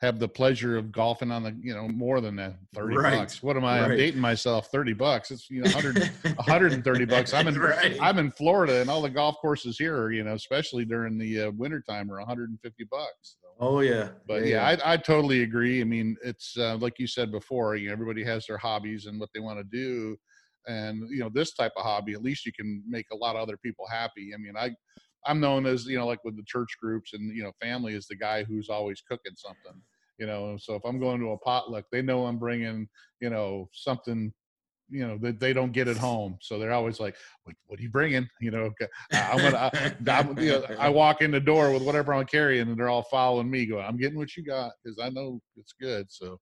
have the pleasure of golfing on the, you know, more than that. Thirty Right. bucks. What am I? I'm dating myself. Thirty bucks. It's you know, 100, 130 (laughs) bucks. I'm in right. I'm in Florida and all the golf courses here are, you know, especially during the uh, winter time are 150 bucks. So. oh yeah. But yeah, I, I totally agree. I mean, it's uh, like you said before. You know, everybody has their hobbies and what they want to do, and you know, this type of hobby, at least you can make a lot of other people happy. I mean, I, I'm known as you know, like with the church groups and you know, family is the guy who's always cooking something. You know, so if I'm going to a potluck, they know I'm bringing you know something. You know that they don't get at home, so they're always like, "What, what are you bringing?" You know, I'm gonna. I, I'm, you know, I walk in the door with whatever I'm carrying, and they're all following me, going, "I'm getting what you got because I know it's good." So,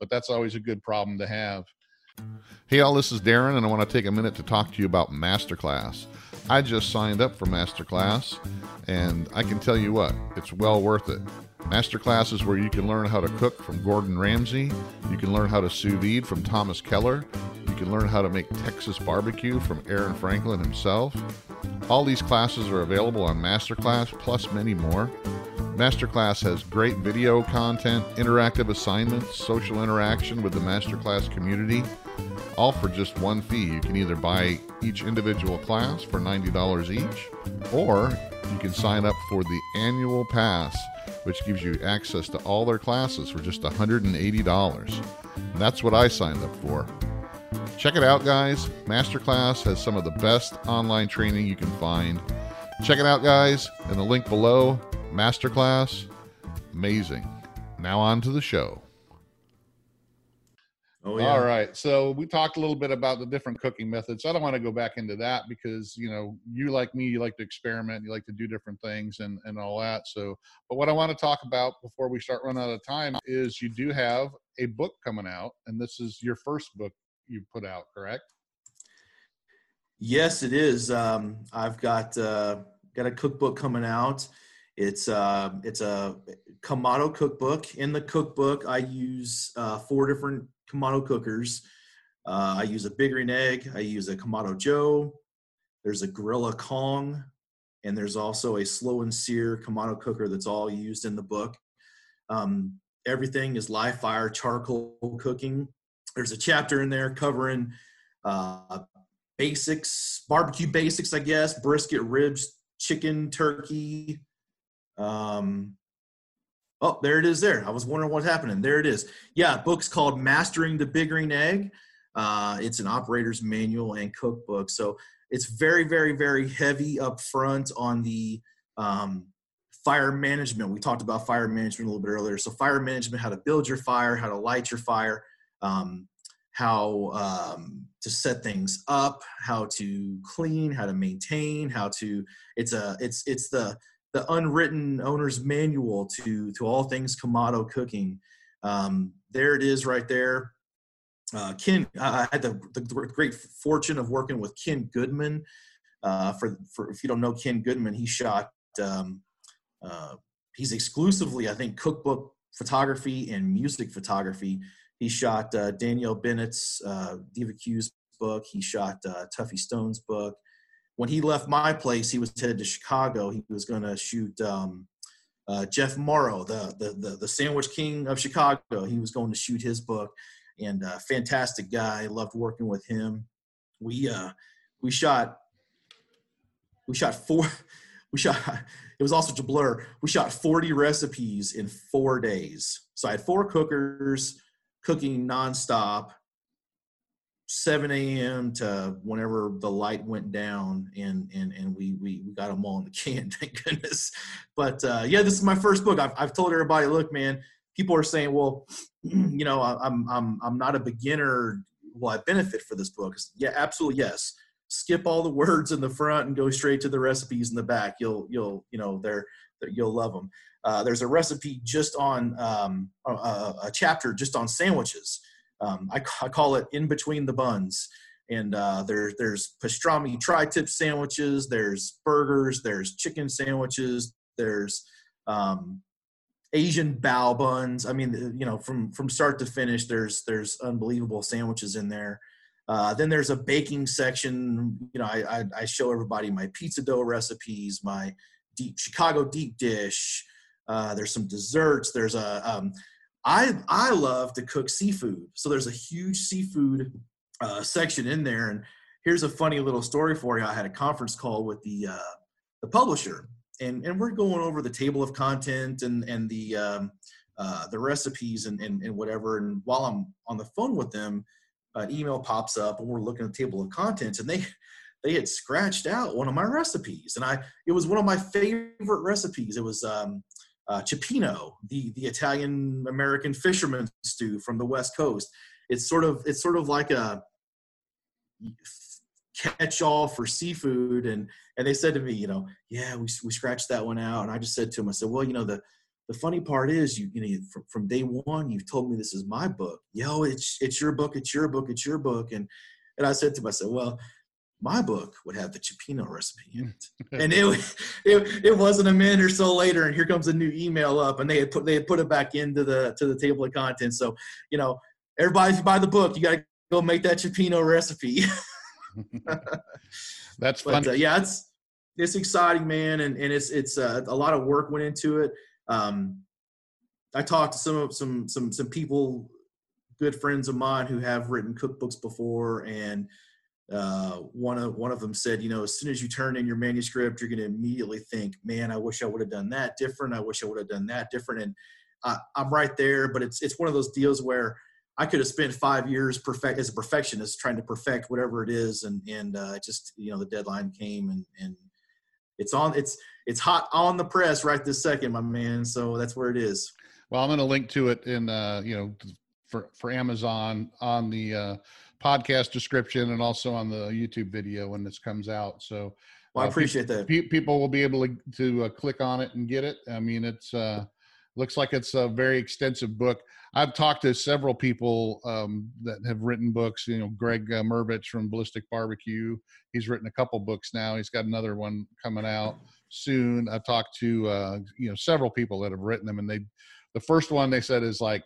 but that's always a good problem to have. Hey, all, this is Darren, and I want to take a minute to talk to you about Masterclass. I just signed up for Masterclass, and I can tell you what, it's well worth it. Masterclass is where you can learn how to cook from Gordon Ramsay, you can learn how to sous vide from Thomas Keller, you can learn how to make Texas barbecue from Aaron Franklin himself. All these classes are available on Masterclass, plus many more. Masterclass has great video content, interactive assignments, social interaction with the Masterclass community, all for just one fee. You can either buy each individual class for $90 each, or you can sign up for the annual pass, which gives you access to all their classes for just $180. And that's what I signed up for. Check it out, guys. Masterclass has some of the best online training you can find. Check it out, guys, in the link below. Masterclass, amazing. Now on to the show. Oh yeah. All right. So we talked a little bit about the different cooking methods. I don't want to go back into that because, you know, you like me, you like to experiment, you like to do different things and, and all that. So, but what I want to talk about before we start running out of time is you do have a book coming out, and this is your first book you put out, correct? Yes, it is. Um, I've got uh, got a cookbook coming out. It's uh, it's a Kamado cookbook. In the cookbook, I use uh, four different Kamado cookers. Uh, I use a Big Green Egg. I use a Kamado Joe. There's a Gorilla Kong. and there's also a slow and sear Kamado cooker that's all used in the book. Um, everything is live fire charcoal cooking. There's a chapter in there covering uh, basics, barbecue basics, I guess, brisket, ribs, chicken, turkey. Um, oh, there it is. There, I was wondering what's happening. There it is. Yeah, book's called Mastering the Big Green Egg. Uh, it's an operator's manual and cookbook. So it's very, very, very heavy up front on the um, fire management. We talked about fire management a little bit earlier. So fire management, how to build your fire, how to light your fire, um, how um, to set things up, how to clean, how to maintain, how to. It's a it's it's the the unwritten owner's manual to to all things Kamado cooking. Um, there it is right there. Uh, Ken, I had the, the great fortune of working with Ken Goodman. Uh, for, for if you don't know Ken Goodman, he shot. Um, uh, he's exclusively, I think, cookbook photography and music photography. He shot uh, Danielle Bennett's uh, Diva Q's book. He shot uh, Tuffy Stone's book. When he left my place, he was headed to Chicago. He was going to shoot um, Jeff Mauro, the, the, the the Sandwich King of Chicago. He was going to shoot his book and uh, fantastic guy. Loved working with him. We uh, we shot we shot four. (laughs) We shot. It was all such a blur. We shot 40 recipes in four days. So I had four cookers cooking nonstop, 7 a.m. to whenever the light went down, and and and we we, we got them all in the can. (laughs) Thank goodness. But uh, yeah, this is my first book. I've I've told everybody, look, man, people are saying, well, (clears throat) you know, I'm I'm I'm not a beginner. Will I benefit for this book? Yeah, absolutely yes. Skip all the words in the front and go straight to the recipes in the back. You'll you'll you know they're, they're you'll love them. Uh, there's a recipe just on um, a, a, chapter just on sandwiches. Um, I, I, call it in between the buns. And uh, there, there's pastrami tri-tip sandwiches. There's burgers. There's chicken sandwiches. There's um, Asian bao buns. I mean, you know, from from start to finish, there's there's unbelievable sandwiches in there. Uh, then there's a baking section. You know, I, I, I show everybody my pizza dough recipes, my deep Chicago deep dish. Uh, there's some desserts. There's a um, I I love to cook seafood, so there's a huge seafood uh, section in there. And here's a funny little story for you. I had a conference call with the uh, the publisher, and and we're going over the table of content and and the um, uh, the recipes and, and and whatever. And while I'm on the phone with them, an email pops up, and we're looking at the table of contents, and they they had scratched out one of my recipes, and I it was one of my favorite recipes. It was um, uh, cioppino, the the Italian American fisherman stew from the West Coast. It's sort of it's sort of like a catch all for seafood. And and they said to me you know yeah we, we scratched that one out. And i just said to him, i said well you know the the funny part is you you know from, from day one you've told me this is my book. Yo it's it's your book it's your book it's your book. And and i said to myself well my book would have the cioppino recipe in it (laughs) and it, it it wasn't a minute or so later and here comes a new email up and they had put they had put it back into the to the table of contents so you know everybody if you buy the book you got to go make that cioppino recipe (laughs) (laughs) That's fun. Uh, yeah, it's it's exciting, man, and and it's it's uh, a lot of work went into it. Um, I talked to some some some some people, good friends of mine who have written cookbooks before, and uh, one of one of them said, you know, as soon as you turn in your manuscript, you're going to immediately think, man, I wish I would have done that different. I wish I would have done that different. And I, I'm right there, but it's it's one of those deals where I could have spent five years perfect as a perfectionist trying to perfect whatever it is, and and uh, just you know the deadline came and and it's on it's it's hot on the press right this second, my man. So that's where it is. Well, I'm going to link to it in uh, you know for for Amazon on the uh, podcast description and also on the YouTube video when this comes out. So well, I uh, appreciate people, that. People will be able to to uh, click on it and get it. I mean, it's uh, looks like it's a very extensive book. I've talked to several people um, that have written books. You know, Greg uh, Mrvich from Ballistic Barbecue. He's written a couple books now. He's got another one coming out soon. I've talked to uh, you know several people that have written them, and they the first one they said is like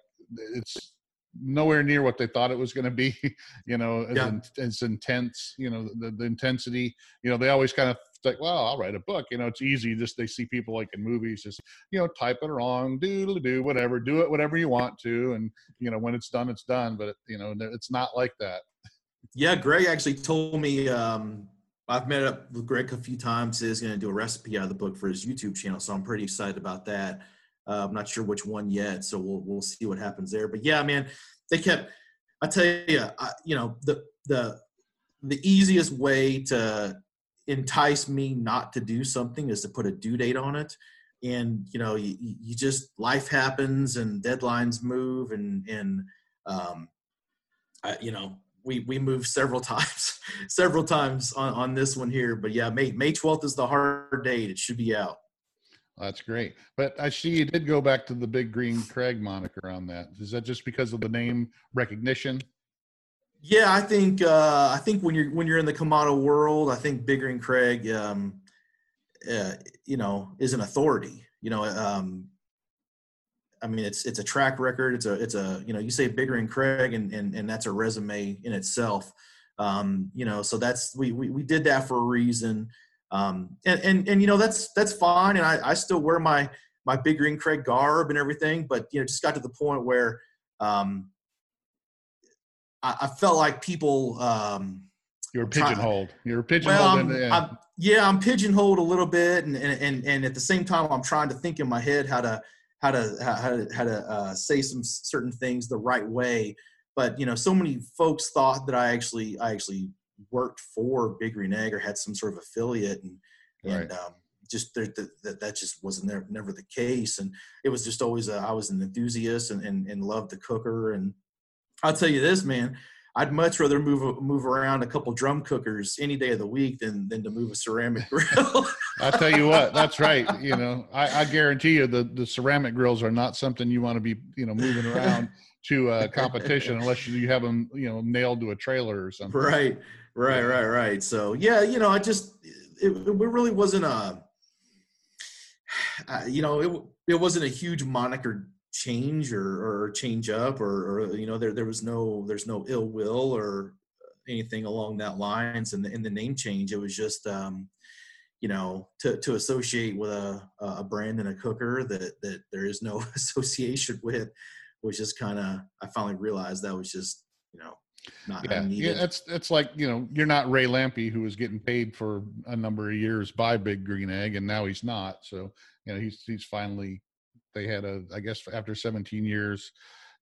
it's nowhere near what they thought it was going to be. (laughs) you know, yeah. it's intense. You know, the, the intensity. You know, they always kind of like, well, I'll write a book. You know, it's easy. Just they see people like in movies, just you know, type it wrong, do do whatever, do it whatever you want to, and you know, when it's done, it's done. But you know, it's not like that. Yeah, Greg actually told me. Um, I've met up with Greg a few times. He's going to do a recipe out of the book for his YouTube channel, so I'm pretty excited about that. Uh, I'm not sure which one yet, so we'll we'll see what happens there. But yeah, man, they kept. I tell you, I, you know, the the the easiest way to entice me not to do something is to put a due date on it and you know you, you just life happens and deadlines move and and um I, you know we we moved several (laughs) times several times on on this one here but yeah may may 12th is the hard date it should be out that's great but i see you did go back to the big green craig moniker on that is that just because of the name recognition yeah, I think uh, I think when you're when you're in the Kamado world, I think Big Green Craig, um, uh, you know, is an authority. You know, um, I mean, it's it's a track record. It's a it's a you know, you say Big Green Craig, and and and that's a resume in itself. Um, you know, so that's we, we we did that for a reason. Um, and and and you know, that's that's fine. And I I still wear my my Big Green Craig garb and everything, but you know, just got to the point where um, I, I felt like people. Um, you were pigeonholed. You were pigeonholed. Well, I'm, I'm, yeah, I'm pigeonholed a little bit, and, and and at the same time, I'm trying to think in my head how to how to how to, how to uh, say some certain things the right way. But you know, so many folks thought that I actually I actually worked for Big Green Egg or had some sort of affiliate, and right. and um, just that that that just wasn't there, never the case. And it was just always a, I was an enthusiast and, and and loved the cooker and I'll tell you this, man. I'd much rather move move around a couple drum cookers any day of the week than than to move a ceramic (laughs) grill. I'll tell you what, that's right. (laughs) You know, I, I, guarantee you the the ceramic grills are not something you want to be you know moving around to a competition (laughs) unless you have them you know nailed to a trailer or something. Right, right, right, right. So yeah, you know, I just it, it really wasn't a (sighs) uh, you know it it wasn't a huge moniker change or, or change up or, or, you know there there was no there's no ill will or anything along that lines in the in the name change it was just um, you know to to associate with a a brand and a cooker that that there is no (laughs) association with was just kind of I finally realized that was just you know not yeah, yeah it's it's like you know you're not Ray Lampe who was getting paid for a number of years by Big Green Egg and now he's not. So you know he's he's finally they had a i guess after 17 years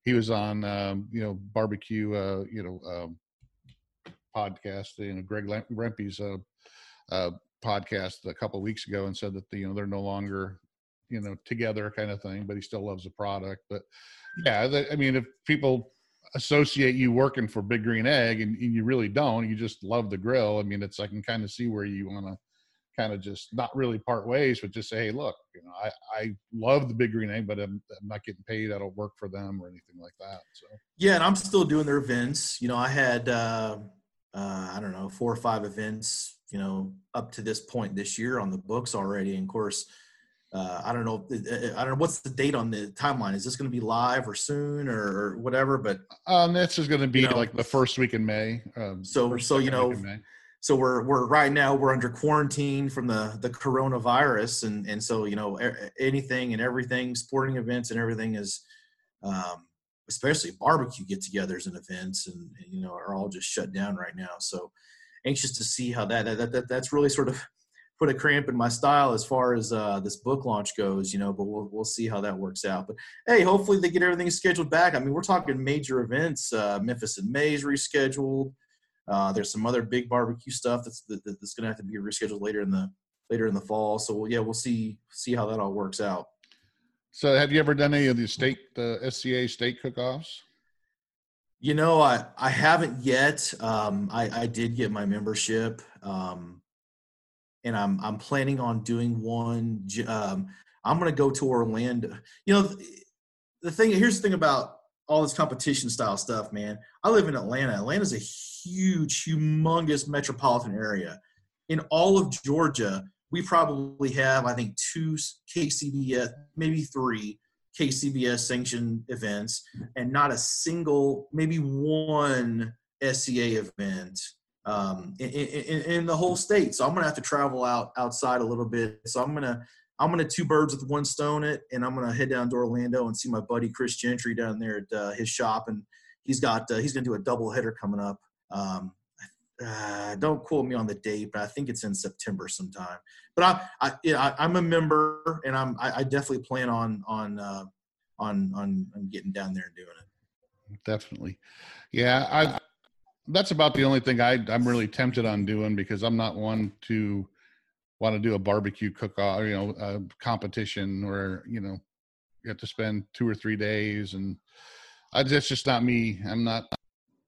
he was on um, you know barbecue uh, you know um, podcast you know greg rempe's uh, uh, podcast a couple weeks ago and said that the, you know they're no longer you know together kind of thing but he still loves the product. But yeah i mean if people associate you working for big green egg and, and, you really don't you just love the grill i mean it's i can kind of see where you want to kind of just not really part ways, but just say, hey, look, you know, I, I love the big green egg, but I'm, I'm not getting paid. I don't work for them or anything like that. So yeah, and I'm still doing their events. You know, I had uh, uh, I don't know four or five events. You know, up to this point this year on the books already. And of course, uh, I don't know. Uh, uh, I don't know what's the date on the timeline. Is this going to be live or soon or, or whatever? But um, this is going to be you know, like the first week in May. Um, so so you know so we're we're right now we're under quarantine from the the coronavirus and and so you know anything and everything sporting events and everything is um, especially barbecue get-togethers and events and, and, you know are all just shut down right now so anxious to see how that, that, that that's really sort of put a cramp in my style as far as uh, this book launch goes you know but we'll we'll see how that works out but hey hopefully they get everything scheduled back i mean we're talking major events uh, memphis in may is rescheduled uh, there's some other big barbecue stuff that's that, that's going to have to be rescheduled later in the later in the fall. So we'll, yeah, we'll see see how that all works out. So have you ever done any of the state the SCA state cook-offs? You know, I I haven't yet. Um, I I did get my membership, um, and I'm I'm planning on doing one. Um, I'm going to go to Orlando. You know, the thing here's the thing about all this competition style stuff, man. I live in Atlanta. Atlanta's a huge, humongous metropolitan area. In all of Georgia, we probably have, I think, two KCBS, maybe three KCBS sanctioned events, and not a single, maybe one SCA event um, in, in, in, the whole state. So I'm gonna have to travel out outside a little bit. So I'm gonna I'm gonna two birds with one stone it, and I'm gonna head down to Orlando and see my buddy Chris Gentry down there at uh, his shop, and he's got uh, he's gonna do a double header coming up. Um, uh, don't quote me on the date, but I think it's in September sometime. But I, I, yeah, I am a member, and I'm I, I, definitely plan on on uh, on on on getting down there and doing it. Definitely, yeah. I that's about the only thing I I'm really tempted on doing because I'm not one to want to do a barbecue cook off, you know, a competition where you know you have to spend two or three days and I, that's just not me. I'm not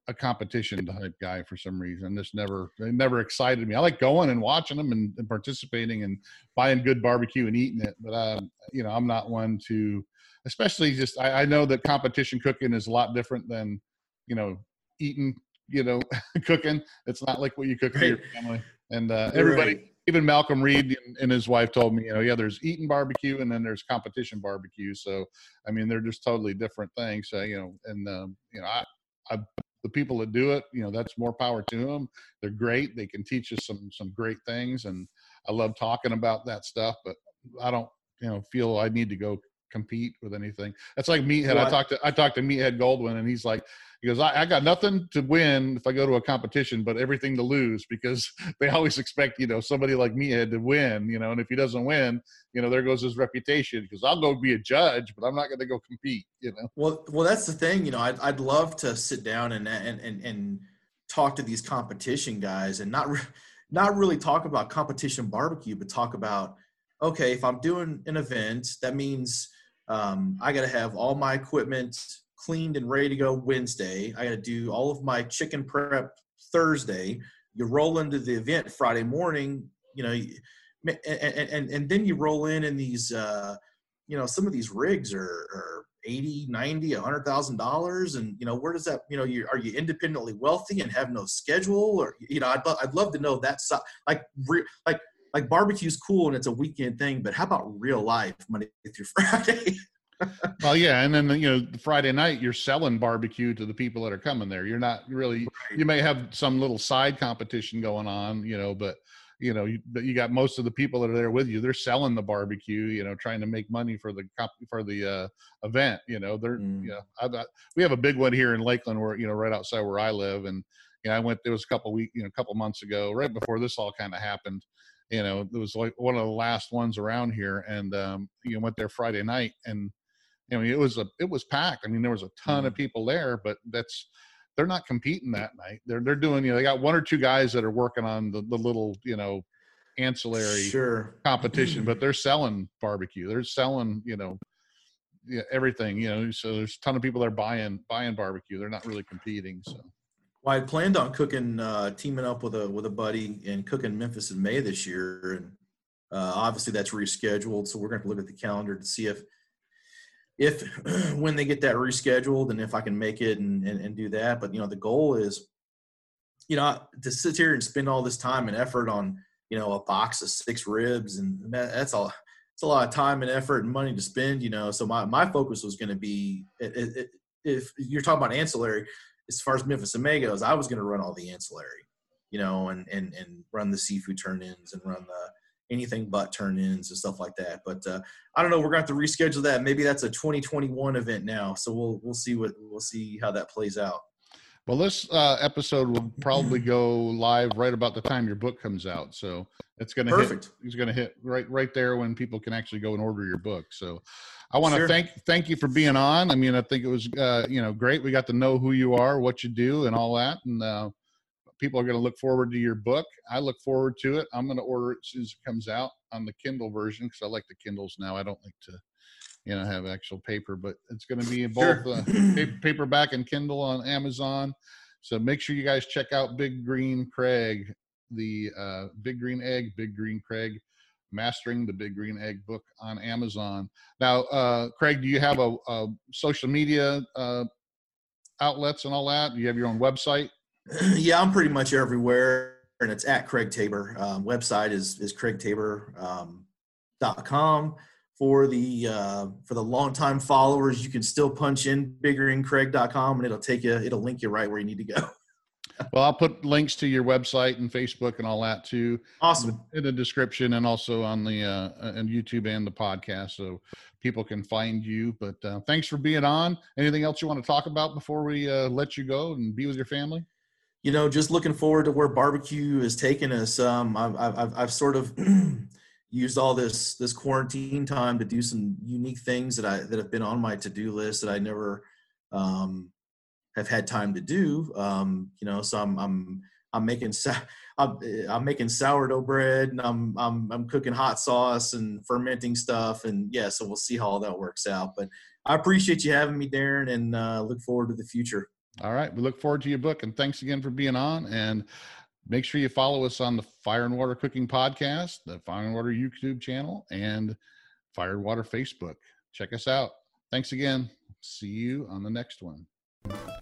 a competition type guy for some reason. This never it never excited me. I like going and watching them and, and participating and buying good barbecue and eating it. But um, you know, I'm not one to, especially just I, I know that competition cooking is a lot different than you know eating. You know, (laughs) cooking. It's not like what you cook for your family. And uh, everybody, right. even Malcolm Reed and, and his wife told me, you know, yeah, there's eating barbecue and then there's competition barbecue. So, I mean, they're just totally different things. So, you know, and um, you know, I, I the people that do it, you know, that's more power to them. They're great. They can teach us some some great things, and I love talking about that stuff. But I don't, you know, feel I need to go compete with anything. That's like Meathead. I talked to I talked to Meathead Goldwyn, and he's like, goes, I, I, got nothing to win if I go to a competition, but everything to lose (laughs) because they always expect, you know, somebody like me had to win, you know, and if he doesn't win, you know, there goes his reputation because I'll go be a judge, but I'm not going to go compete, you know? Well, well, that's the thing, you know, I'd, I'd love to sit down and, and, and, and talk to these competition guys and not, re- not really talk about competition barbecue, but talk about, okay, if I'm doing an event, that means um, I got to have all my equipment cleaned and ready to go Wednesday. I got to do all of my chicken prep Thursday. You roll into the event Friday morning, you know, and, and, and then you roll in in these, uh, you know, some of these rigs are, are 80, 90, a hundred thousand dollars. And, you know, where does that, you know, you, are you independently wealthy and have no schedule or, you know, I'd, I'd love to know that side, like, like, like barbecue's cool and it's a weekend thing, but how about real life Monday through (laughs) Friday? Well, yeah, and then you know Friday night you're selling barbecue to the people that are coming there. You're not really. Right. You may have some little side competition going on, you know, but you know, you, but you got most of the people that are there with you. They're selling the barbecue, you know, trying to make money for the for the uh, event. You know, they're mm. you know, I, I, we have a big one here in Lakeland, where you know, right outside where I live, and you know, I went. There was a couple week, you know, a couple months ago, right before this all kind of happened you know it was like one of the last ones around here and um you know went there friday night and I mean, it was a it was packed. I mean, there was a ton of mm. people there, but that's they're not competing that night. They're they're doing you know they got one or two guys that are working on the the little you know ancillary sure. competition, but (clears throat) they're selling barbecue. They're selling you know yeah, everything you know. So there's a ton of people that are buying buying barbecue. They're not really competing. So. Well, I planned on cooking, uh, teaming up with a with a buddy and cooking Memphis in May this year, and uh, obviously that's rescheduled. So we're going to look at the calendar to see if if (clears throat) when they get that rescheduled and if I can make it and, and, and do that. But you know, the goal is, you know, to sit here and spend all this time and effort on, you know, a box of six ribs and that, that's all. It's a lot of time and effort and money to spend, you know. So my, my focus was going to be if you're talking about ancillary, as far as Memphis and goes, I was going to run all the ancillary, you know, and and and run the seafood turn-ins and run the anything but turn ins and stuff like that. But uh, I don't know. We're going to have to reschedule that. Maybe that's a 2021 event now. So we'll we'll see what we'll see how that plays out. Well, this uh, episode will probably go live right about the time your book comes out. So it's going to hit. It's going to hit right right there when people can actually go and order your book. So I want to sure. thank thank you for being on. I mean, I think it was uh, you know great. We got to know who you are, what you do, and all that, and uh, people are going to look forward to your book. I look forward to it. I'm going to order it as soon as it comes out on the Kindle version because I like the Kindles now. I don't like to, you know, have actual paper, but it's going to be both sure. uh, (clears throat) paperback and Kindle on Amazon. So make sure you guys check out Big Green Craig, the uh, Big Green Egg, Big Green Craig, Mastering the Big Green Egg book on Amazon. Now, uh, Craig, do you have a, a social media uh, outlets and all that? Do you have your own website? (clears throat) yeah, I'm pretty much everywhere, and it's at Craig Tabor. Um, website is is craigtabor.com. Um, for the uh, for the longtime followers, you can still punch in biggreencraig.com and it'll take you, it'll link you right where you need to go. (laughs) well, I'll put links to your website and Facebook and all that too. Awesome. In the description and also on the uh, and YouTube and the podcast, so people can find you. But uh, thanks for being on. Anything else you want to talk about before we uh, let you go and be with your family? You know, just looking forward to where barbecue is taking us. Um, I've, I've, I've sort of (clears throat) used all this this quarantine time to do some unique things that I that have been on my to do list that I never um, have had time to do. Um, you know, so I'm I'm I'm making (laughs) I'm, I'm making sourdough bread and I'm I'm I'm cooking hot sauce and fermenting stuff and yeah, so we'll see how all that works out. But I appreciate you having me, Darren, and uh, look forward to the future. All right, we look forward to your book and thanks again for being on and. Make sure you follow us on the Fire and Water Cooking Podcast, the Fire and Water YouTube channel, and Fire and Water Facebook. Check us out. Thanks again. See you on the next one.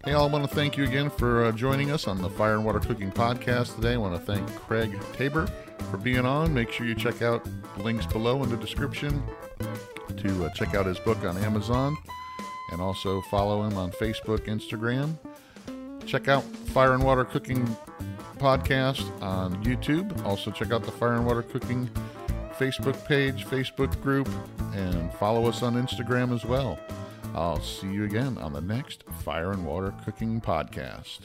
Hey, all, I want to thank you again for uh, joining us on the Fire and Water Cooking Podcast today. I want to thank Craig Tabor for being on. Make sure you check out the links below in the description to uh, check out his book on Amazon and also follow him on Facebook, Instagram. Check out Fire and Water Cooking Podcast on YouTube. Also, check out the Fire and Water Cooking Facebook page, Facebook group, and follow us on Instagram as well. I'll see you again on the next Fire and Water Cooking Podcast.